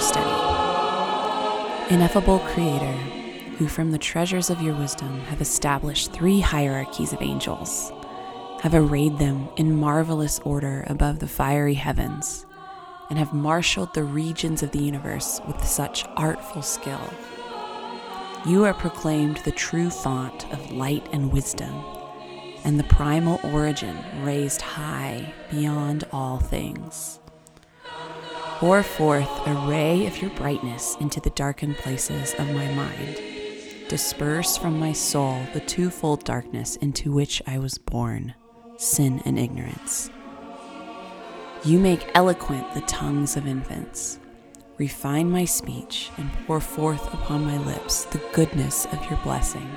Prayer study. Ineffable Creator, who from the treasures of your wisdom have established three hierarchies of angels, have arrayed them in marvelous order above the fiery heavens, and have marshaled the regions of the universe with such artful skill. You are proclaimed the true font of light and wisdom and the primal origin raised high beyond all things. Pour forth a ray of your brightness into the darkened places of my mind. Disperse from my soul the twofold darkness into which I was born sin and ignorance. You make eloquent the tongues of infants. Refine my speech and pour forth upon my lips the goodness of your blessing.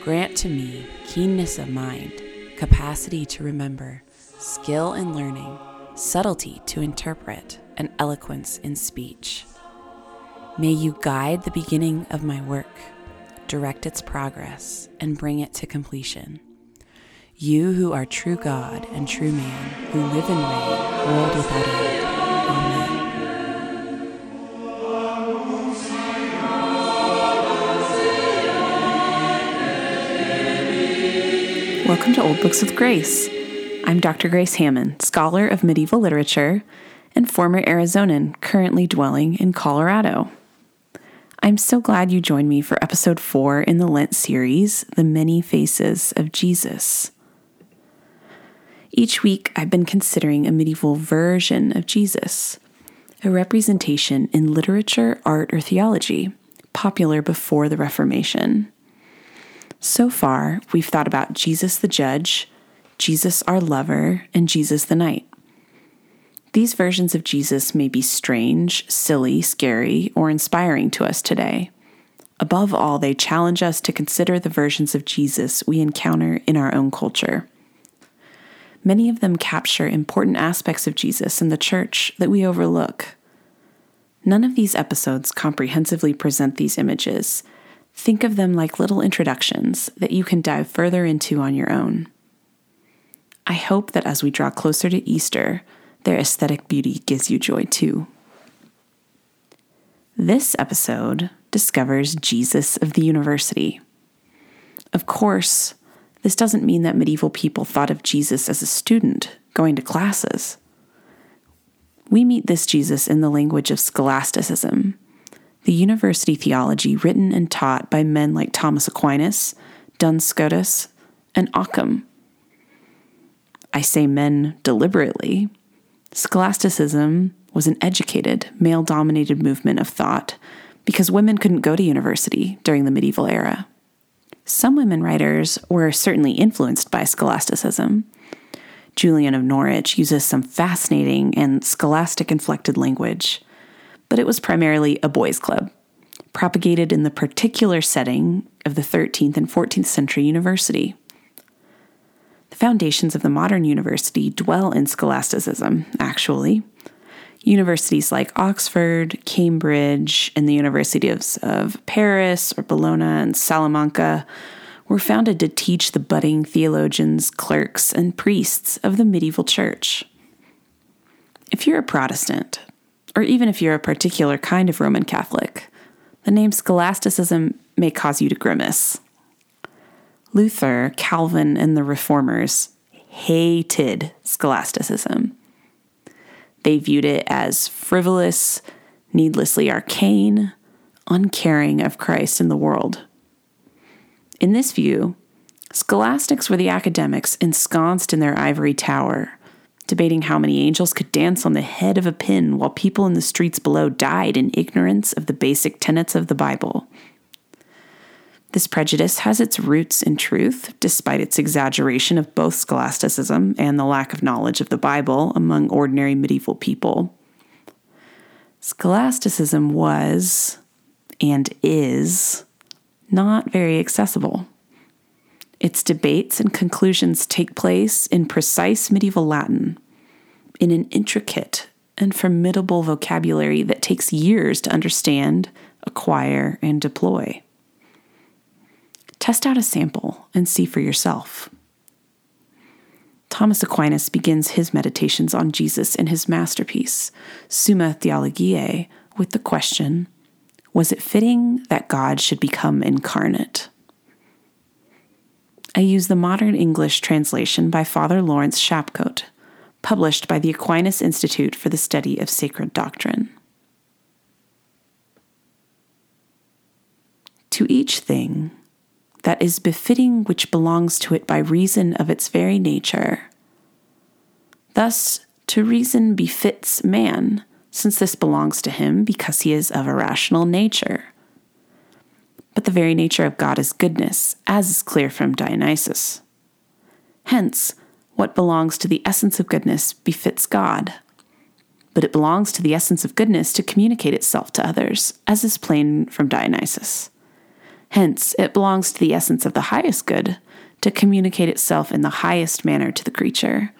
Grant to me keenness of mind, capacity to remember, skill in learning, subtlety to interpret, and eloquence in speech. May you guide the beginning of my work, direct its progress, and bring it to completion. You who are true God and true man, who live and reign, world without end. Amen. Welcome to Old Books with Grace. I'm Dr. Grace Hammond, scholar of medieval literature and former Arizonan, currently dwelling in Colorado. I'm so glad you joined me for episode four in the Lent series, The Many Faces of Jesus. Each week, I've been considering a medieval version of Jesus, a representation in literature, art, or theology, popular before the Reformation. So far, we've thought about Jesus the judge, Jesus our lover, and Jesus the knight. These versions of Jesus may be strange, silly, scary, or inspiring to us today. Above all, they challenge us to consider the versions of Jesus we encounter in our own culture. Many of them capture important aspects of Jesus in the church that we overlook. None of these episodes comprehensively present these images, Think of them like little introductions that you can dive further into on your own. I hope that as we draw closer to Easter, their aesthetic beauty gives you joy too. This episode discovers Jesus of the university. Of course, this doesn't mean that medieval people thought of Jesus as a student going to classes. We meet this Jesus in the language of scholasticism, the university theology written and taught by men like Thomas Aquinas, Duns Scotus, and Occam. I say men deliberately. Scholasticism was an educated, male dominated movement of thought because women couldn't go to university during the medieval era. Some women writers were certainly influenced by scholasticism. Julian of Norwich uses some fascinating and scholastic inflected language but it was primarily a boys' club, propagated in the particular setting of the 13th and 14th century university. The foundations of the modern university dwell in scholasticism, actually. Universities like Oxford, Cambridge, and the universities of Paris or Bologna and Salamanca were founded to teach the budding theologians, clerks, and priests of the medieval church. If you're a Protestant, or even if you're a particular kind of Roman Catholic, the name scholasticism may cause you to grimace. Luther, Calvin, and the Reformers hated scholasticism. They viewed it as frivolous, needlessly arcane, uncaring of Christ in the world. In this view, scholastics were the academics ensconced in their ivory tower, debating how many angels could dance on the head of a pin while people in the streets below died in ignorance of the basic tenets of the Bible. This prejudice has its roots in truth, despite its exaggeration of both scholasticism and the lack of knowledge of the Bible among ordinary medieval people. Scholasticism was, and is, not very accessible. Its debates and conclusions take place in precise medieval Latin, in an intricate and formidable vocabulary that takes years to understand, acquire, and deploy. Test out a sample and see for yourself. Thomas Aquinas begins his meditations on Jesus in his masterpiece, Summa Theologiae, with the question Was it fitting that God should become incarnate? I use the modern English translation by Father Laurence Shapcote, published by the Aquinas Institute for the Study of Sacred Doctrine. To each thing, that is befitting which belongs to it by reason of its very nature. Thus, to reason befits man, since this belongs to him because he is of a rational nature. But the very nature of God is goodness, as is clear from Dionysius. Hence, what belongs to the essence of goodness befits God. But it belongs to the essence of goodness to communicate itself to others, as is plain from Dionysius. Hence, it belongs to the essence of the highest good to communicate itself in the highest manner to the creature.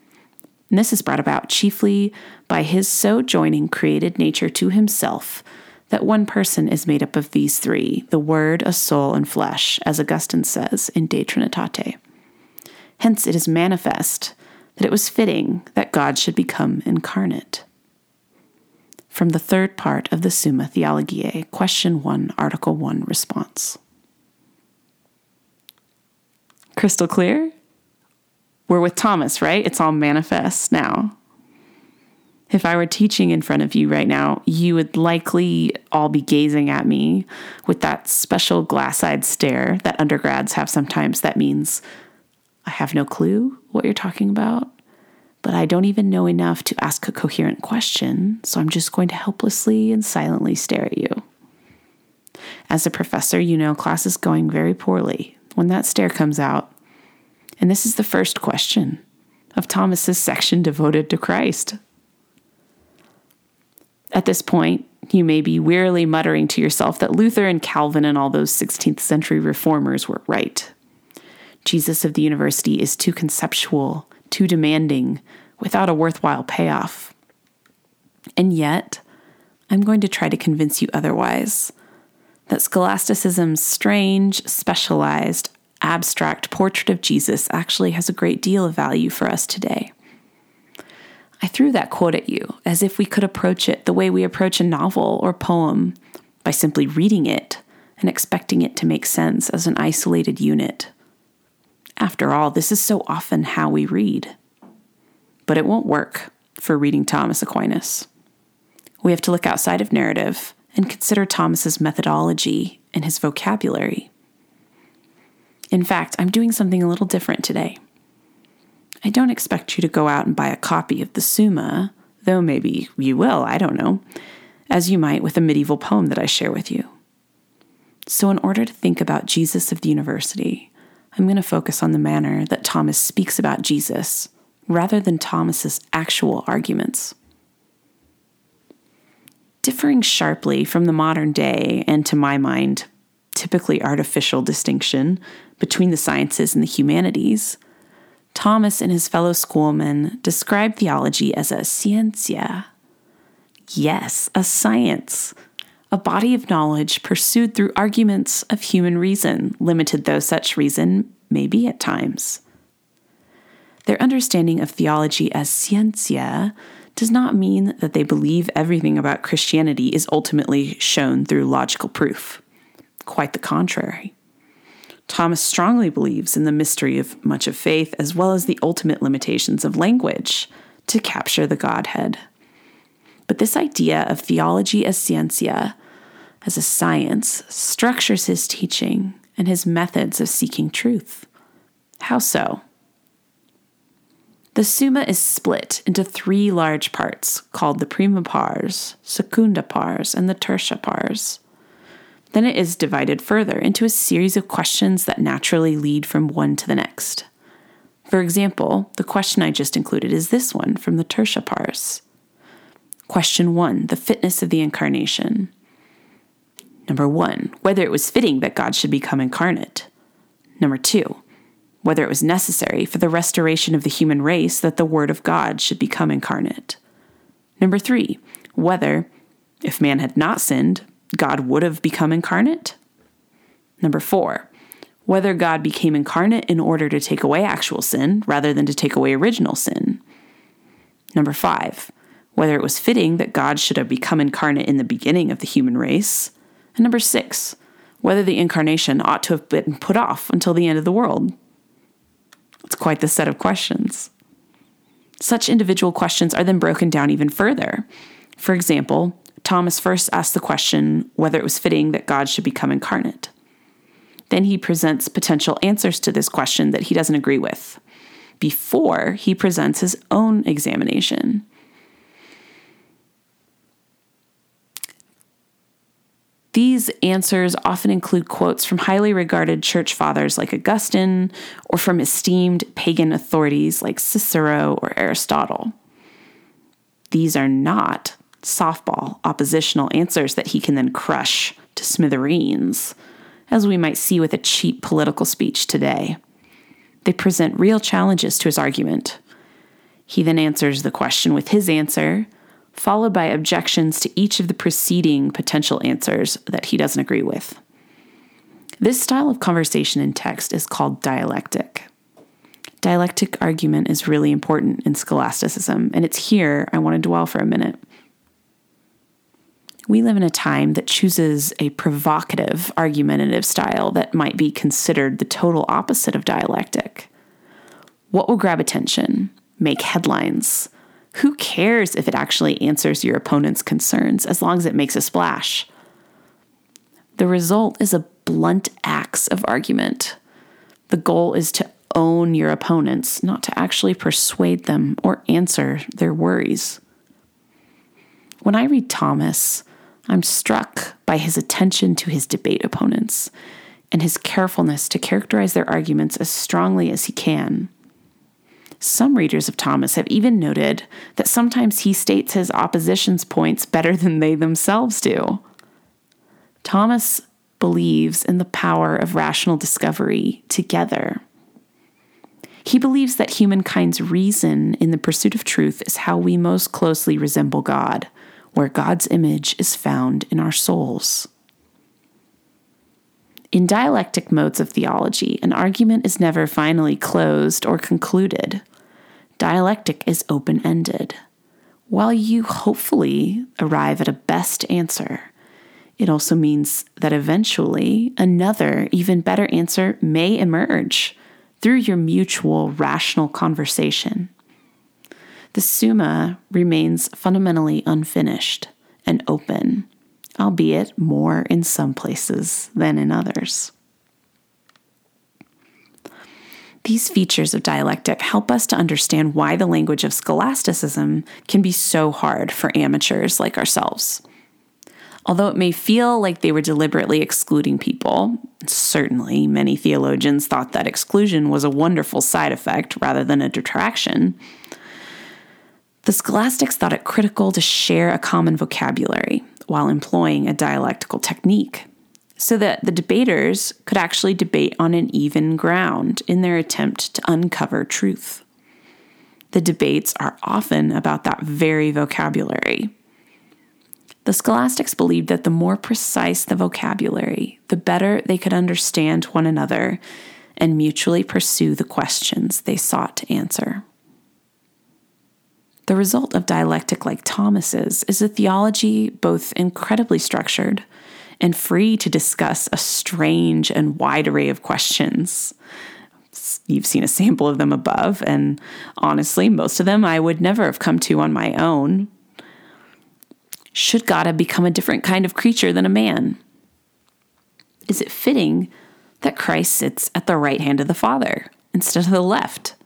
And this is brought about chiefly by his so joining created nature to himself that one person is made up of these three the Word, a soul, and flesh, as Augustine says in De Trinitate. Hence, it is manifest that it was fitting that God should become incarnate. From the third part of the Summa Theologiae, Question 1, Article 1, Response. Crystal clear? We're with Thomas, right? It's all manifest now. If I were teaching in front of you right now, you would likely all be gazing at me with that special glass eyed stare that undergrads have sometimes. That means I have no clue what you're talking about, but I don't even know enough to ask a coherent question, so I'm just going to helplessly and silently stare at you. As a professor, you know class is going very poorly when that stare comes out. And this is the first question of Thomas's section devoted to Christ. At this point, you may be wearily muttering to yourself that Luther and Calvin and all those 16th century reformers were right. Jesus of the University is too conceptual, too demanding, without a worthwhile payoff. And yet, I'm going to try to convince you otherwise that scholasticism's strange, specialized, abstract portrait of Jesus actually has a great deal of value for us today. I threw that quote at you as if we could approach it the way we approach a novel or poem by simply reading it and expecting it to make sense as an isolated unit. After all, this is so often how we read. But it won't work for reading Thomas Aquinas. We have to look outside of narrative and consider Thomas's methodology and his vocabulary. In fact, I'm doing something a little different today. I don't expect you to go out and buy a copy of the Summa, though maybe you will, I don't know, as you might with a medieval poem that I share with you. So, in order to think about Jesus of the university, I'm going to focus on the manner that Thomas speaks about Jesus rather than Thomas's actual arguments differing sharply from the modern day and, to my mind, typically artificial distinction between the sciences and the humanities, Thomas and his fellow schoolmen describe theology as a scientia. Yes, a science, a body of knowledge pursued through arguments of human reason, limited though such reason may be at times. Their understanding of theology as scientia does not mean that they believe everything about Christianity is ultimately shown through logical proof. Quite the contrary. Thomas strongly believes in the mystery of much of faith as well as the ultimate limitations of language to capture the Godhead. But this idea of theology as scientia, as a science, structures his teaching and his methods of seeking truth. How so? The Summa is split into three large parts called the prima pars, secunda pars, and the tertia pars. Then it is divided further into a series of questions that naturally lead from one to the next. For example, the question I just included is this one from the tertia pars. Question 1 The fitness of the incarnation. Number 1 Whether it was fitting that God should become incarnate. Number 2 whether it was necessary for the restoration of the human race that the Word of God should become incarnate. Number three, whether, if man had not sinned, God would have become incarnate. Number four, whether God became incarnate in order to take away actual sin rather than to take away original sin. Number five, whether it was fitting that God should have become incarnate in the beginning of the human race. And number six, whether the incarnation ought to have been put off until the end of the world. It's quite the set of questions. Such individual questions are then broken down even further. For example, Thomas first asks the question whether it was fitting that God should become incarnate. Then he presents potential answers to this question that he doesn't agree with before he presents his own examination. These answers often include quotes from highly regarded church fathers like Augustine or from esteemed pagan authorities like Cicero or Aristotle. These are not softball oppositional answers that he can then crush to smithereens as we might see with a cheap political speech today. They present real challenges to his argument. He then answers the question with his answer, followed by objections to each of the preceding potential answers that he doesn't agree with. This style of conversation in text is called dialectic. Dialectic argument is really important in scholasticism, and it's here I want to dwell for a minute. We live in a time that chooses a provocative, argumentative style that might be considered the total opposite of dialectic. What will grab attention, make headlines? Who cares if it actually answers your opponent's concerns as long as it makes a splash? The result is a blunt axe of argument. The goal is to own your opponents, not to actually persuade them or answer their worries. When I read Thomas, I'm struck by his attention to his debate opponents and his carefulness to characterize their arguments as strongly as he can. Some readers of Thomas have even noted that sometimes he states his opposition's points better than they themselves do. Thomas believes in the power of rational discovery together. He believes that humankind's reason in the pursuit of truth is how we most closely resemble God where God's image is found in our souls. In dialectic modes of theology, an argument is never finally closed or concluded. Dialectic is open ended. While you hopefully arrive at a best answer, it also means that eventually another, even better answer may emerge through your mutual rational conversation the Summa remains fundamentally unfinished and open, albeit more in some places than in others. These features of dialectic help us to understand why the language of scholasticism can be so hard for amateurs like ourselves. Although it may feel like they were deliberately excluding people, certainly many theologians thought that exclusion was a wonderful side effect rather than a detraction. The scholastics thought it critical to share a common vocabulary while employing a dialectical technique so that the debaters could actually debate on an even ground in their attempt to uncover truth. The debates are often about that very vocabulary. The scholastics believed that the more precise the vocabulary, the better they could understand one another and mutually pursue the questions they sought to answer. The result of dialectic like Thomas's is a theology both incredibly structured and free to discuss a strange and wide array of questions. You've seen a sample of them above, and honestly, most of them I would never have come to on my own. Should God have become a different kind of creature than a man? Is it fitting that Christ sits at the right hand of the Father instead of the left?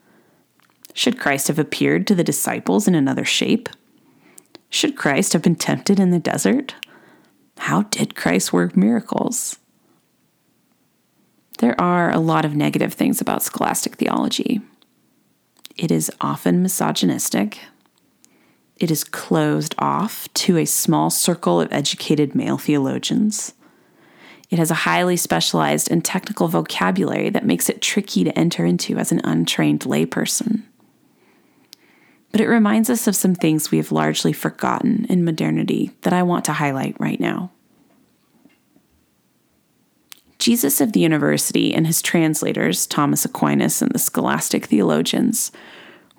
Should Christ have appeared to the disciples in another shape? Should Christ have been tempted in the desert? How did Christ work miracles? There are a lot of negative things about scholastic theology. It is often misogynistic. It is closed off to a small circle of educated male theologians. It has a highly specialized and technical vocabulary that makes it tricky to enter into as an untrained layperson but it reminds us of some things we have largely forgotten in modernity that I want to highlight right now. Jesus of the University and his translators, Thomas Aquinas and the scholastic theologians,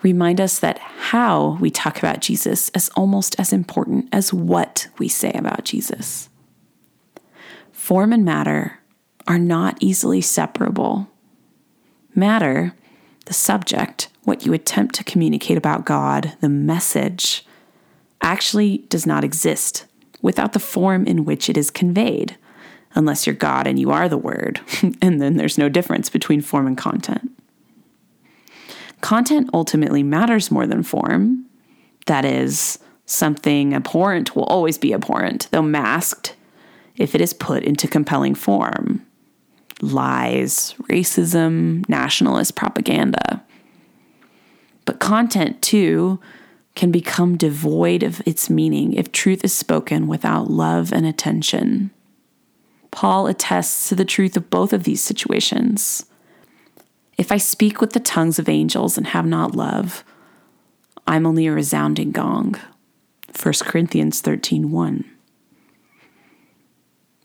remind us that how we talk about Jesus is almost as important as what we say about Jesus. Form and matter are not easily separable. Matter, the subject, what you attempt to communicate about God, the message, actually does not exist without the form in which it is conveyed, unless you're God and you are the Word, and then there's no difference between form and content. Content ultimately matters more than form. That is, something abhorrent will always be abhorrent, though masked if it is put into compelling form. Lies, racism, nationalist propaganda. But content, too, can become devoid of its meaning if truth is spoken without love and attention. Paul attests to the truth of both of these situations. If I speak with the tongues of angels and have not love, I'm only a resounding gong. 1 Corinthians 13:1.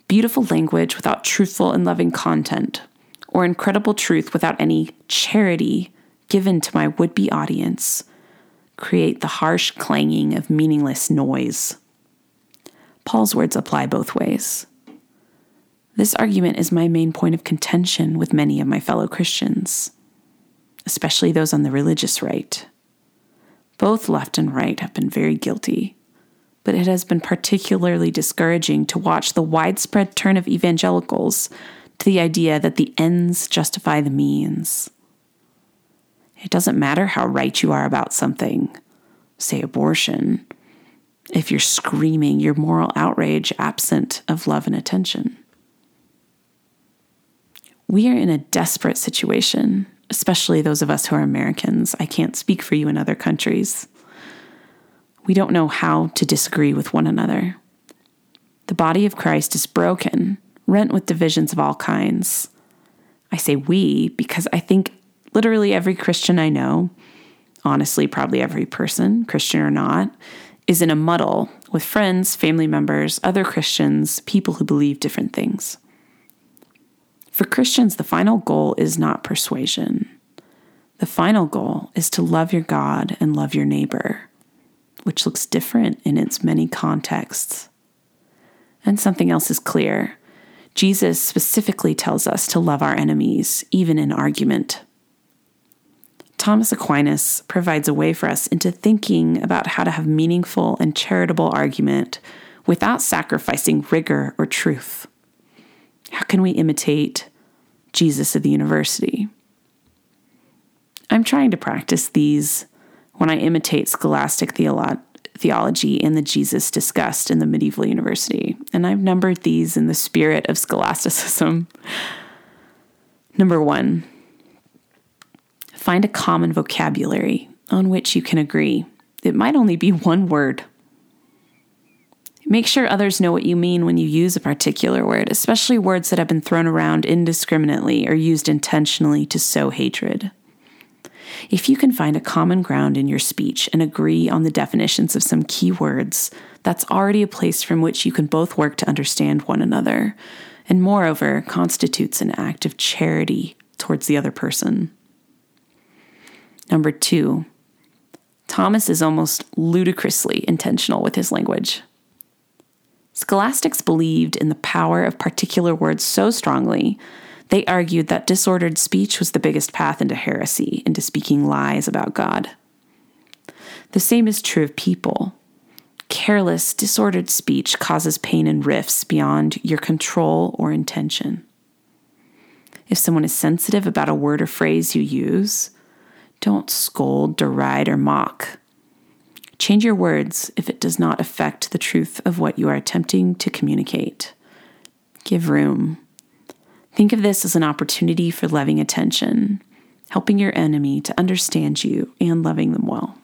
Beautiful language without truthful and loving content, or incredible truth without any charity given to my would-be audience, create the harsh clanging of meaningless noise. Paul's words apply both ways. This argument is my main point of contention with many of my fellow Christians, especially those on the religious right. Both left and right have been very guilty, but it has been particularly discouraging to watch the widespread turn of evangelicals to the idea that the ends justify the means. It doesn't matter how right you are about something, say abortion, if you're screaming your moral outrage absent of love and attention we are in a desperate situation, especially those of us who are Americans. I can't speak for you in other countries. We don't know how to disagree with one another. The body of Christ is broken, rent with divisions of all kinds. I say we because I think literally every Christian I know, honestly, probably every person, Christian or not, is in a muddle with friends, family members, other Christians, people who believe different things. For Christians, the final goal is not persuasion. The final goal is to love your God and love your neighbor, which looks different in its many contexts. And something else is clear Jesus specifically tells us to love our enemies, even in argument. Thomas Aquinas provides a way for us into thinking about how to have meaningful and charitable argument without sacrificing rigor or truth. How can we imitate Jesus of the university? I'm trying to practice these when I imitate scholastic theolo- theology in the Jesus discussed in the medieval university, and I've numbered these in the spirit of scholasticism. Number one, find a common vocabulary on which you can agree. It might only be one word Make sure others know what you mean when you use a particular word, especially words that have been thrown around indiscriminately or used intentionally to sow hatred. If you can find a common ground in your speech and agree on the definitions of some key words, that's already a place from which you can both work to understand one another, and moreover, constitutes an act of charity towards the other person. Number two, Thomas is almost ludicrously intentional with his language. Scholastics believed in the power of particular words so strongly, they argued that disordered speech was the biggest path into heresy, into speaking lies about God. The same is true of people. Careless, disordered speech causes pain and rifts beyond your control or intention. If someone is sensitive about a word or phrase you use, don't scold, deride, or mock. Change your words if it does not affect the truth of what you are attempting to communicate. Give room. Think of this as an opportunity for loving attention, helping your enemy to understand you and loving them well.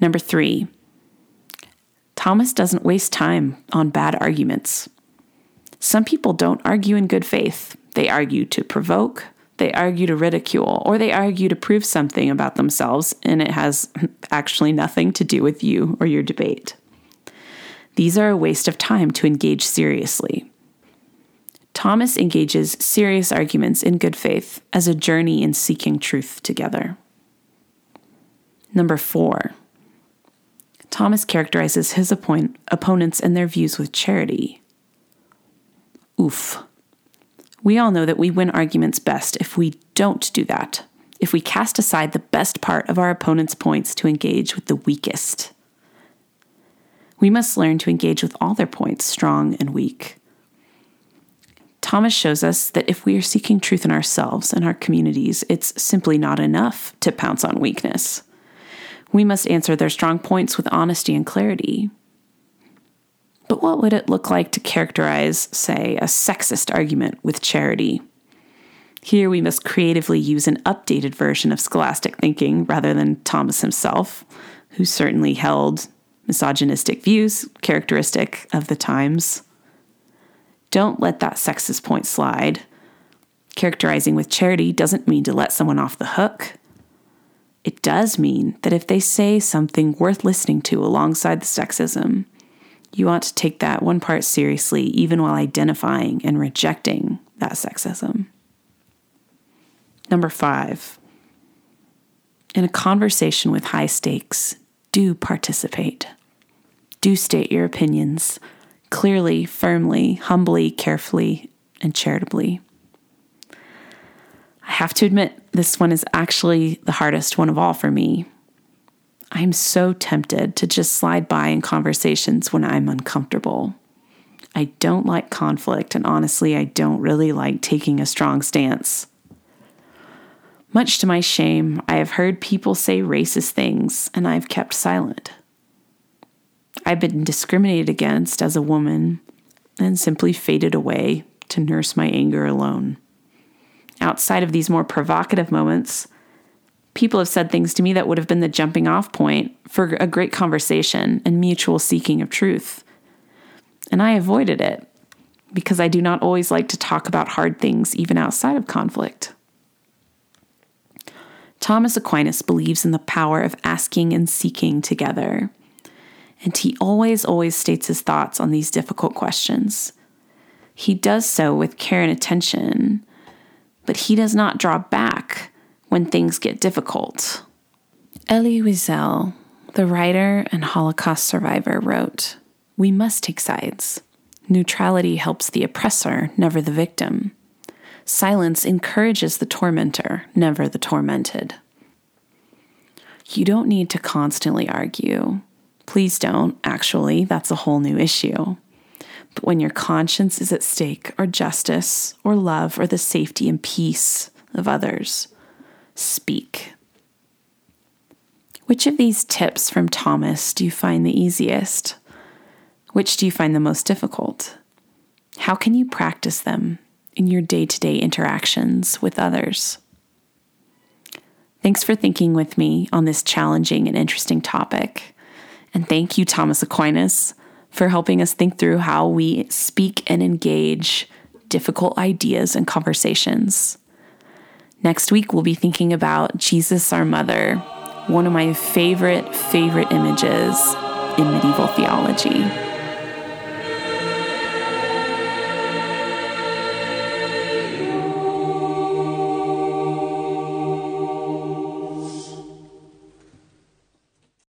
Number three, Thomas doesn't waste time on bad arguments. Some people don't argue in good faith, they argue to provoke, they argue to ridicule or they argue to prove something about themselves, and it has actually nothing to do with you or your debate. These are a waste of time to engage seriously. Thomas engages serious arguments in good faith as a journey in seeking truth together. Number four, Thomas characterizes his opponent, opponents and their views with charity. Oof. We all know that we win arguments best if we don't do that, if we cast aside the best part of our opponent's points to engage with the weakest. We must learn to engage with all their points, strong and weak. Thomas shows us that if we are seeking truth in ourselves and our communities, it's simply not enough to pounce on weakness. We must answer their strong points with honesty and clarity. But what would it look like to characterize, say, a sexist argument with charity? Here we must creatively use an updated version of scholastic thinking rather than Thomas himself, who certainly held misogynistic views characteristic of the times. Don't let that sexist point slide. Characterizing with charity doesn't mean to let someone off the hook. It does mean that if they say something worth listening to alongside the sexism, you ought to take that one part seriously, even while identifying and rejecting that sexism. Number five, in a conversation with high stakes, do participate. Do state your opinions clearly, firmly, humbly, carefully, and charitably. I have to admit, this one is actually the hardest one of all for me. I'm so tempted to just slide by in conversations when I'm uncomfortable. I don't like conflict, and honestly, I don't really like taking a strong stance. Much to my shame, I have heard people say racist things, and I've kept silent. I've been discriminated against as a woman and simply faded away to nurse my anger alone. Outside of these more provocative moments, people have said things to me that would have been the jumping off point for a great conversation and mutual seeking of truth. And I avoided it because I do not always like to talk about hard things even outside of conflict. Thomas Aquinas believes in the power of asking and seeking together. And he always, always states his thoughts on these difficult questions. He does so with care and attention, but he does not draw back when things get difficult. Elie Wiesel, the writer and Holocaust survivor, wrote We must take sides. Neutrality helps the oppressor, never the victim. Silence encourages the tormentor, never the tormented. You don't need to constantly argue. Please don't, actually, that's a whole new issue. But when your conscience is at stake, or justice, or love, or the safety and peace of others, speak. Which of these tips from Thomas do you find the easiest? Which do you find the most difficult? How can you practice them in your day to day interactions with others? Thanks for thinking with me on this challenging and interesting topic. And thank you, Thomas Aquinas, for helping us think through how we speak and engage difficult ideas and conversations. Next week, we'll be thinking about Jesus, our mother, one of my favorite, favorite images in medieval theology.